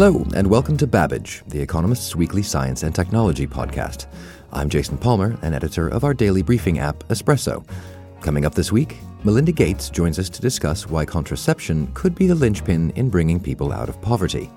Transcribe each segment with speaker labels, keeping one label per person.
Speaker 1: Hello, and welcome to Babbage, The Economist's weekly science and technology podcast. I'm Jason Palmer, an editor of our daily briefing app, Espresso. Coming up this week, Melinda Gates joins us to discuss why contraception could be the linchpin in bringing people out of poverty.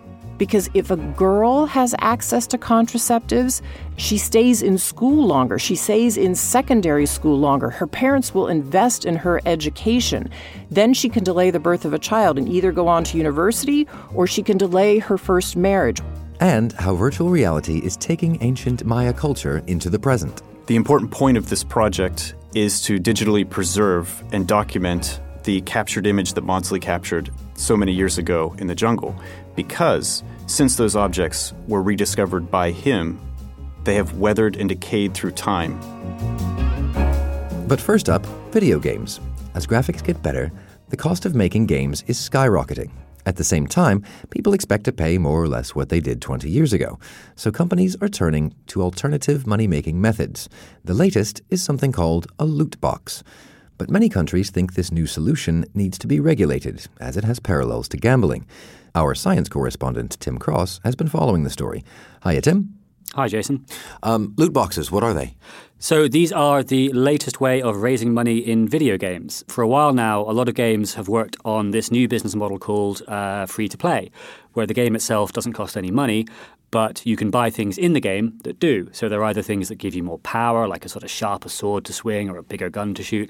Speaker 2: Because if a girl has access to contraceptives, she stays in school longer. She stays in secondary school longer. Her parents will invest in her education. Then she can delay the birth of a child and either go on to university or she can delay her first marriage.
Speaker 1: And how virtual reality is taking ancient Maya culture into the present.
Speaker 3: The important point of this project is to digitally preserve and document the captured image that Maudslay captured so many years ago in the jungle, because since those objects were rediscovered by him, they have weathered and decayed through time.
Speaker 1: But first up, video games. As graphics get better, the cost of making games is skyrocketing. At the same time, people expect to pay more or less what they did 20 years ago. So companies are turning to alternative money making methods. The latest is something called a loot box. But many countries think this new solution needs to be regulated, as it has parallels to gambling. Our science correspondent, Tim Cross, has been following the story. Hiya, Tim.
Speaker 4: Hi, Jason.
Speaker 1: Um, loot boxes, what are they?
Speaker 4: So, these are the latest way of raising money in video games. For a while now, a lot of games have worked on this new business model called uh, free to play, where the game itself doesn't cost any money, but you can buy things in the game that do. So they're either things that give you more power, like a sort of sharper sword to swing or a bigger gun to shoot,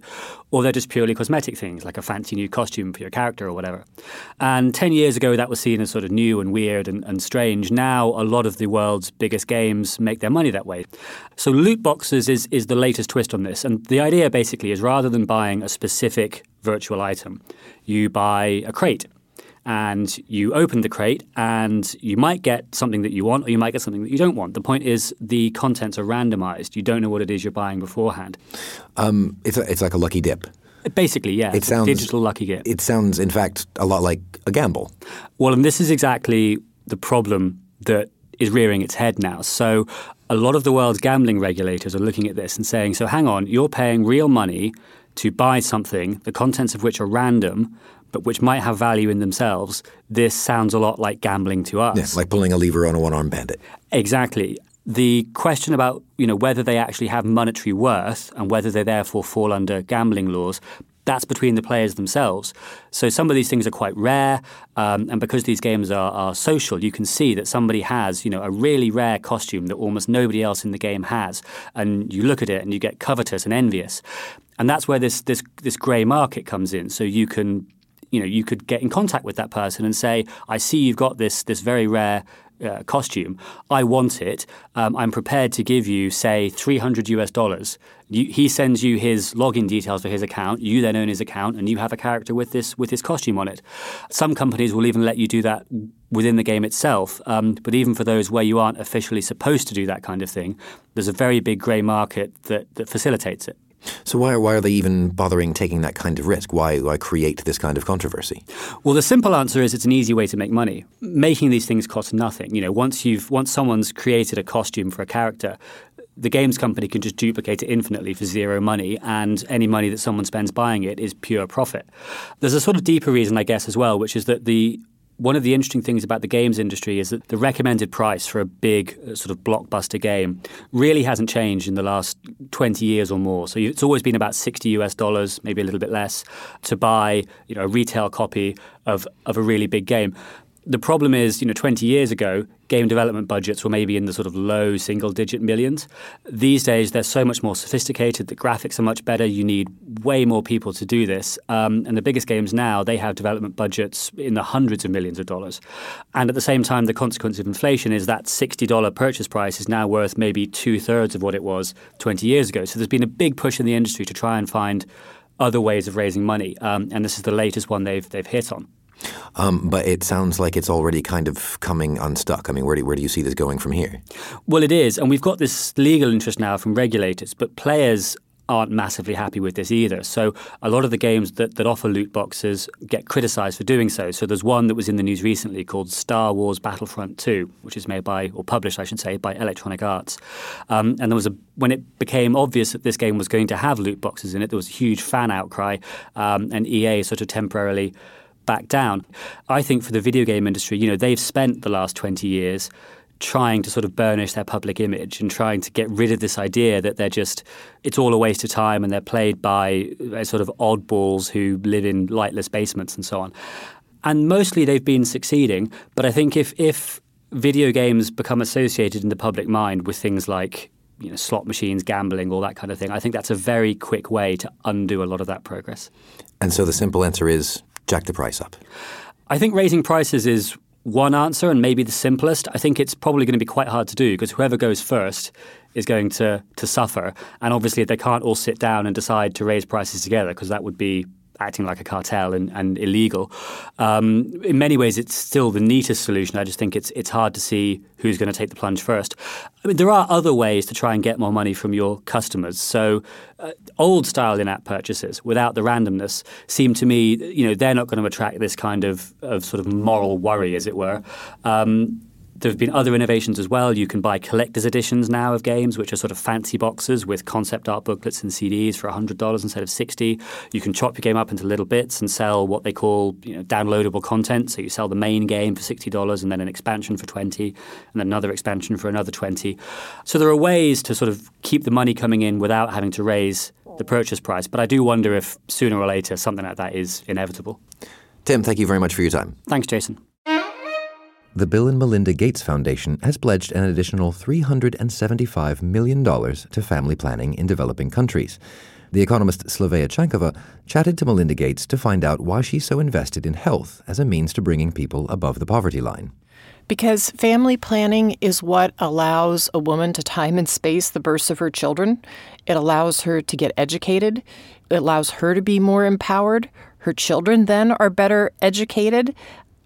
Speaker 4: or they're just purely cosmetic things, like a fancy new costume for your character or whatever. And 10 years ago, that was seen as sort of new and weird and, and strange. Now, a lot of the world's biggest games make their money that way. So loot boxes is, is the latest twist on this. And the idea basically is rather than buying a specific virtual item, you buy a crate and you open the crate and you might get something that you want or you might get something that you don't want. The point is the contents are randomized. You don't know what it is you're buying beforehand.
Speaker 1: Um, it's, a, it's like a lucky dip.
Speaker 4: Basically, yeah.
Speaker 1: It sounds,
Speaker 4: digital lucky dip.
Speaker 1: It sounds, in fact, a lot like a gamble.
Speaker 4: Well, and this is exactly the problem that is rearing its head now. So a lot of the world's gambling regulators are looking at this and saying, so hang on, you're paying real money to buy something, the contents of which are random, but which might have value in themselves, this sounds a lot like gambling to us.
Speaker 1: Yeah, like pulling a lever on a one armed bandit.
Speaker 4: Exactly. The question about you know whether they actually have monetary worth and whether they therefore fall under gambling laws that's between the players themselves. So some of these things are quite rare, um, and because these games are, are, social, you can see that somebody has, you know, a really rare costume that almost nobody else in the game has, and you look at it and you get covetous and envious, and that's where this this this grey market comes in. So you can you know you could get in contact with that person and say, "I see you've got this this very rare." Uh, costume. I want it. Um, I'm prepared to give you, say, 300 US dollars. He sends you his login details for his account. You then own his account, and you have a character with this with his costume on it. Some companies will even let you do that within the game itself. Um, but even for those where you aren't officially supposed to do that kind of thing, there's a very big grey market that, that facilitates it.
Speaker 1: So why, why are they even bothering taking that kind of risk? Why, why create this kind of controversy?
Speaker 4: Well, the simple answer is it's an easy way to make money. Making these things costs nothing. You know, once you've once someone's created a costume for a character, the games company can just duplicate it infinitely for zero money, and any money that someone spends buying it is pure profit. There's a sort of deeper reason, I guess, as well, which is that the one of the interesting things about the games industry is that the recommended price for a big uh, sort of blockbuster game really hasn't changed in the last 20 years or more. So it's always been about 60 US dollars, maybe a little bit less, to buy you know a retail copy of, of a really big game. The problem is, you know, 20 years ago, game development budgets were maybe in the sort of low single digit millions. These days, they're so much more sophisticated. The graphics are much better. You need way more people to do this. Um, and the biggest games now, they have development budgets in the hundreds of millions of dollars. And at the same time, the consequence of inflation is that $60 purchase price is now worth maybe two thirds of what it was 20 years ago. So there's been a big push in the industry to try and find other ways of raising money. Um, and this is the latest one they've, they've hit on.
Speaker 1: Um, but it sounds like it's already kind of coming unstuck. I mean, where do, where do you see this going from here?
Speaker 4: Well, it is. And we've got this legal interest now from regulators, but players aren't massively happy with this either. So a lot of the games that, that offer loot boxes get criticized for doing so. So there's one that was in the news recently called Star Wars Battlefront 2, which is made by, or published, I should say, by Electronic Arts. Um, and there was a, when it became obvious that this game was going to have loot boxes in it, there was a huge fan outcry, um, and EA sort of temporarily back down. I think for the video game industry, you know, they've spent the last 20 years trying to sort of burnish their public image and trying to get rid of this idea that they're just it's all a waste of time and they're played by uh, sort of oddballs who live in lightless basements and so on. And mostly they've been succeeding, but I think if if video games become associated in the public mind with things like you know, slot machines, gambling, all that kind of thing. I think that's a very quick way to undo a lot of that progress.
Speaker 1: And so the simple answer is jack the price up?
Speaker 4: I think raising prices is one answer and maybe the simplest. I think it's probably going to be quite hard to do because whoever goes first is going to to suffer. And obviously, they can't all sit down and decide to raise prices together because that would be acting like a cartel and, and illegal. Um, in many ways, it's still the neatest solution. I just think it's it's hard to see who's going to take the plunge first. I mean, there are other ways to try and get more money from your customers. So, uh, old style in-app purchases without the randomness seem to me, you know, they're not going to attract this kind of of sort of moral worry, as it were. Um, there have been other innovations as well. You can buy collector's editions now of games, which are sort of fancy boxes with concept art booklets and CDs for $100 instead of 60 You can chop your game up into little bits and sell what they call you know, downloadable content. So you sell the main game for $60 and then an expansion for 20 and then another expansion for another 20 So there are ways to sort of keep the money coming in without having to raise the purchase price. But I do wonder if sooner or later something like that is inevitable.
Speaker 1: Tim, thank you very much for your time.
Speaker 4: Thanks, Jason
Speaker 1: the Bill and Melinda Gates Foundation has pledged an additional $375 million to family planning in developing countries. The economist Slavea Chankova chatted to Melinda Gates to find out why she's so invested in health as a means to bringing people above the poverty line.
Speaker 2: Because family planning is what allows a woman to time and space the births of her children. It allows her to get educated. It allows her to be more empowered. Her children then are better educated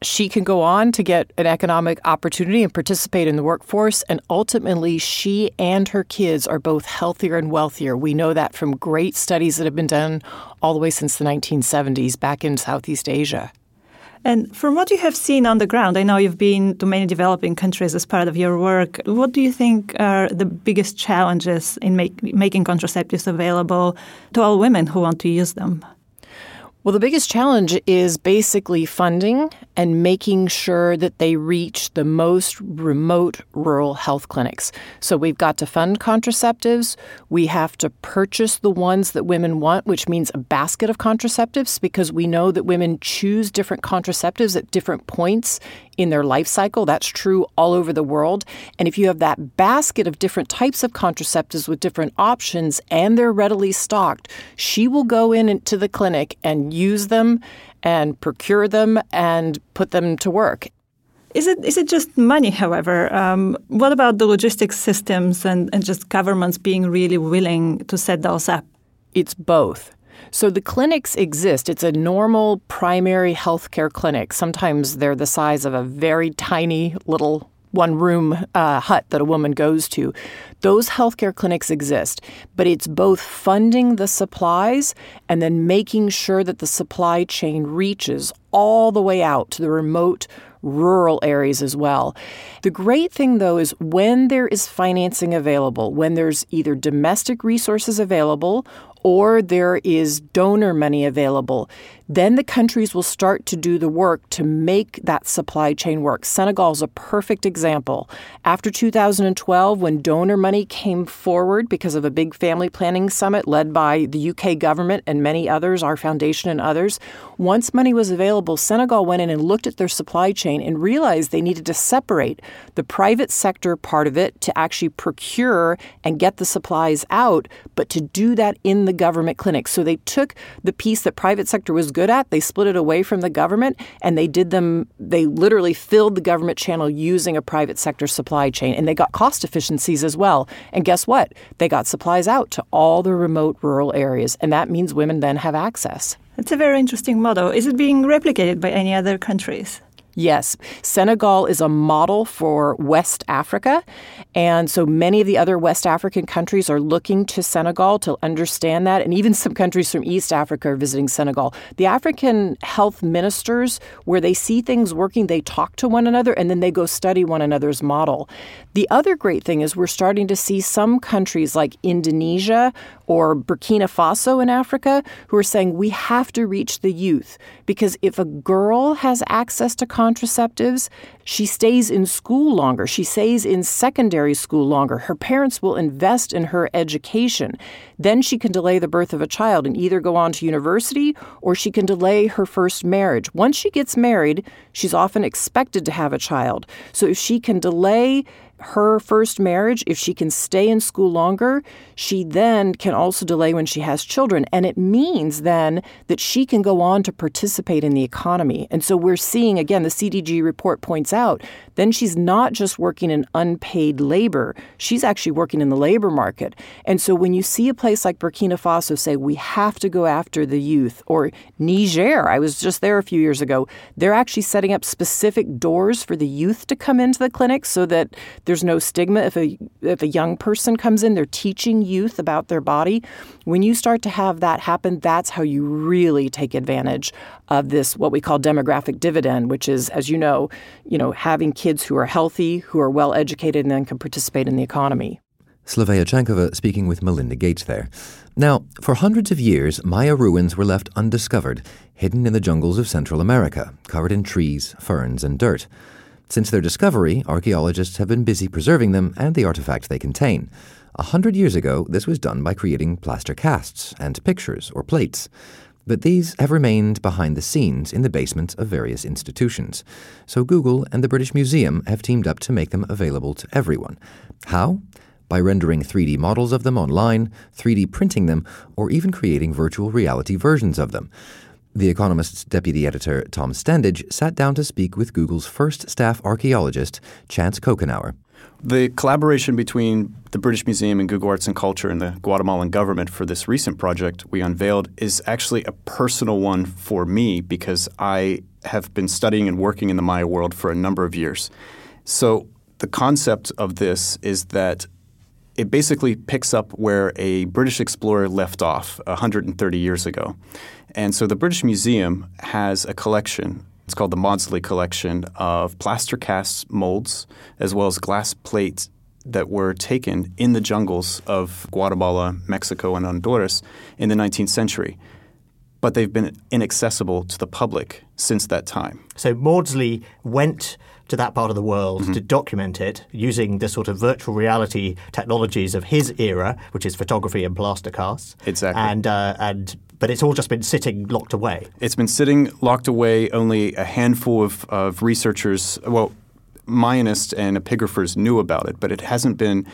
Speaker 2: she can go on to get an economic opportunity and participate in the workforce. And ultimately, she and her kids are both healthier and wealthier. We know that from great studies that have been done all the way since the 1970s back in Southeast Asia.
Speaker 5: And from what you have seen on the ground, I know you've been to many developing countries as part of your work. What do you think are the biggest challenges in make, making contraceptives available to all women who want to use them?
Speaker 2: Well, the biggest challenge is basically funding and making sure that they reach the most remote rural health clinics. So we've got to fund contraceptives. We have to purchase the ones that women want, which means a basket of contraceptives, because we know that women choose different contraceptives at different points in their life cycle. That's true all over the world. And if you have that basket of different types of contraceptives with different options and they're readily stocked, she will go in into the clinic and use them and procure them and put them to work.
Speaker 5: Is it is it just money? However, um, what about the logistics systems and, and just governments being really willing to set those up?
Speaker 2: It's both. So the clinics exist. It's a normal primary health care clinic. Sometimes they're the size of a very tiny little one room uh, hut that a woman goes to. Those healthcare clinics exist, but it's both funding the supplies and then making sure that the supply chain reaches all the way out to the remote rural areas as well. The great thing, though, is when there is financing available, when there's either domestic resources available or there is donor money available, then the countries will start to do the work to make that supply chain work. Senegal is a perfect example. After 2012, when donor money came forward because of a big family planning summit led by the UK government and many others, our foundation and others, once money was available, Senegal went in and looked at their supply chain and realized they needed to separate the private sector part of it to actually procure and get the supplies out, but to do that in the government clinics. So they took the piece that private sector was good at. They split it away from the government and they did them, they literally filled the government channel using a private sector supply chain. And they got cost efficiencies as well. And guess what? They got supplies out to all the remote rural areas. And that means women then have access.
Speaker 5: It's a very interesting model. Is it being replicated by any other countries?
Speaker 2: Yes, Senegal is a model for West Africa. And so many of the other West African countries are looking to Senegal to understand that. And even some countries from East Africa are visiting Senegal. The African health ministers, where they see things working, they talk to one another and then they go study one another's model. The other great thing is we're starting to see some countries like Indonesia or Burkina Faso in Africa who are saying we have to reach the youth because if a girl has access to contraceptives, she stays in school longer. She stays in secondary school longer. Her parents will invest in her education. Then she can delay the birth of a child and either go on to university or she can delay her first marriage. Once she gets married, she's often expected to have a child. So if she can delay her first marriage, if she can stay in school longer, she then can also delay when she has children. And it means then that she can go on to participate in the economy. And so we're seeing, again, the CDG report points out, then she's not just working in unpaid labor, she's actually working in the labor market. And so when you see a place like Burkina Faso say, we have to go after the youth, or Niger, I was just there a few years ago, they're actually setting up specific doors for the youth to come into the clinic so that there's no stigma if a if a young person comes in, they're teaching youth about their body. When you start to have that happen, that's how you really take advantage of this what we call demographic dividend, which is, as you know, you know, having kids who are healthy, who are well educated, and then can participate in the economy.
Speaker 1: Slavea Chankova speaking with Melinda Gates there. Now, for hundreds of years, Maya ruins were left undiscovered, hidden in the jungles of Central America, covered in trees, ferns, and dirt. Since their discovery, archaeologists have been busy preserving them and the artifacts they contain. A hundred years ago, this was done by creating plaster casts and pictures or plates. But these have remained behind the scenes in the basements of various institutions. So Google and the British Museum have teamed up to make them available to everyone. How? By rendering 3D models of them online, 3D printing them, or even creating virtual reality versions of them. The Economist's deputy editor, Tom Standage, sat down to speak with Google's first staff archaeologist, Chance Coughenour.
Speaker 3: The collaboration between the British Museum and Google Arts and Culture and the Guatemalan government for this recent project we unveiled is actually a personal one for me because I have been studying and working in the Maya world for a number of years. So the concept of this is that it basically picks up where a British explorer left off 130 years ago. And so the British Museum has a collection. It's called the Maudslay Collection of plaster cast molds as well as glass plates that were taken in the jungles of Guatemala, Mexico, and Honduras in the 19th century. But they've been inaccessible to the public since that time.
Speaker 6: So Maudslay went to that part of the world mm-hmm. to document it using the sort of virtual reality technologies of his era, which is photography and plaster casts.
Speaker 3: Exactly.
Speaker 6: And uh, and but it's all just been sitting locked away.
Speaker 3: It's been sitting locked away. Only a handful of, of researchers, well, Mayanists and epigraphers knew about it, but it hasn't been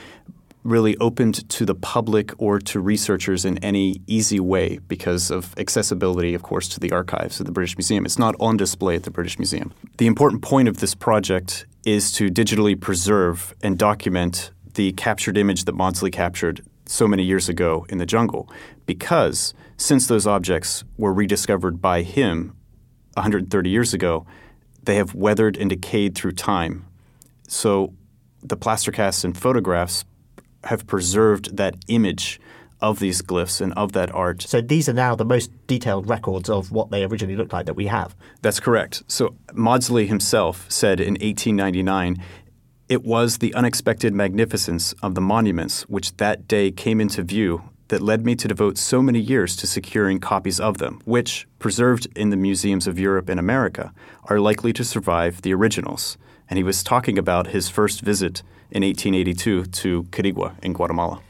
Speaker 3: really opened to the public or to researchers in any easy way because of accessibility, of course, to the archives of the British Museum. It's not on display at the British Museum. The important point of this project is to digitally preserve and document the captured image that Maudslay captured so many years ago in the jungle because since those objects were rediscovered by him 130 years ago, they have weathered and decayed through time. So the plaster casts and photographs have preserved that image of these glyphs and of that art.
Speaker 6: So these are now the most detailed records of what they originally looked like that we have.
Speaker 3: That's correct. So Maudslay himself said in 1899 it was the unexpected magnificence of the monuments which that day came into view that led me to devote so many years to securing copies of them, which, preserved in the museums of Europe and America, are likely to survive the originals. And he was talking about his first visit in 1882 to Quirigua in Guatemala.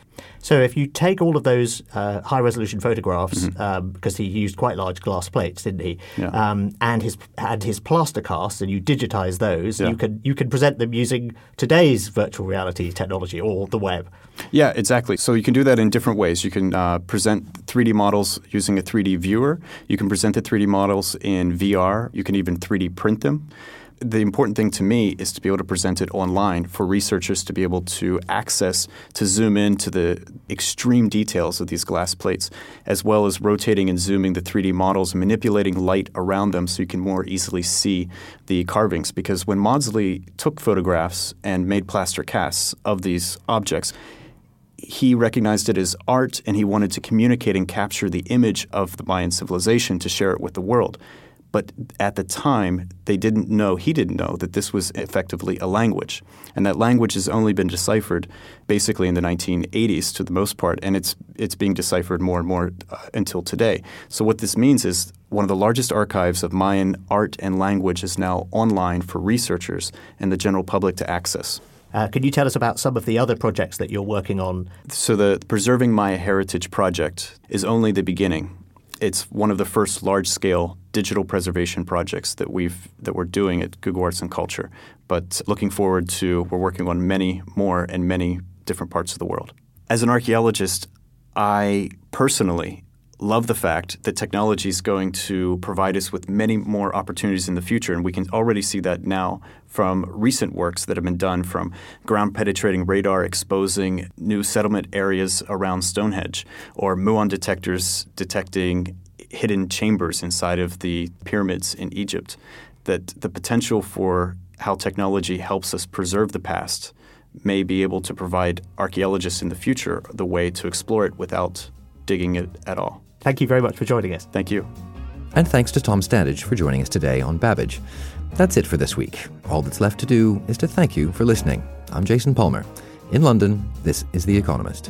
Speaker 6: So if you take all of those uh, high resolution photographs, mm-hmm. um, because he used quite large glass plates, didn't he?
Speaker 3: Yeah. Um,
Speaker 6: and his had his plaster casts, and you digitize those, yeah. you can you can present them using today's virtual reality technology or the web.
Speaker 3: Yeah, exactly. So you can do that in different ways. You can uh, present 3D models using a 3D viewer. You can present the 3D models in VR. You can even 3D print them the important thing to me is to be able to present it online for researchers to be able to access, to zoom in to the extreme details of these glass plates, as well as rotating and zooming the 3D models manipulating light around them so you can more easily see the carvings. Because when Maudslay took photographs and made plaster casts of these objects, he recognized it as art and he wanted to communicate and capture the image of the Mayan civilization to share it with the world. But at the time, they didn't know, he didn't know, that this was effectively a language. And that language has only been deciphered basically in the 1980s to the most part, and it's, it's being deciphered more and more uh, until today. So, what this means is one of the largest archives of Mayan art and language is now online for researchers and the general public to access.
Speaker 6: Uh, can you tell us about some of the other projects that you're working on?
Speaker 3: So, the Preserving Maya Heritage project is only the beginning it's one of the first large scale digital preservation projects that we've that we're doing at Google Arts and Culture. But looking forward to we're working on many more in many different parts of the world. As an archaeologist, I personally love the fact that technology is going to provide us with many more opportunities in the future. And we can already see that now from recent works that have been done from ground penetrating radar exposing new settlement areas around Stonehenge, or muon detectors detecting hidden chambers inside of the pyramids in Egypt. That the potential for how technology helps us preserve the past may be able to provide archaeologists in the future the way to explore it without digging it at all.
Speaker 6: Thank you very much for joining us.
Speaker 3: Thank you.
Speaker 1: And thanks to Tom Standage for joining us today on Babbage. That's it for this week. All that's left to do is to thank you for listening. I'm Jason Palmer. In London, this is The Economist.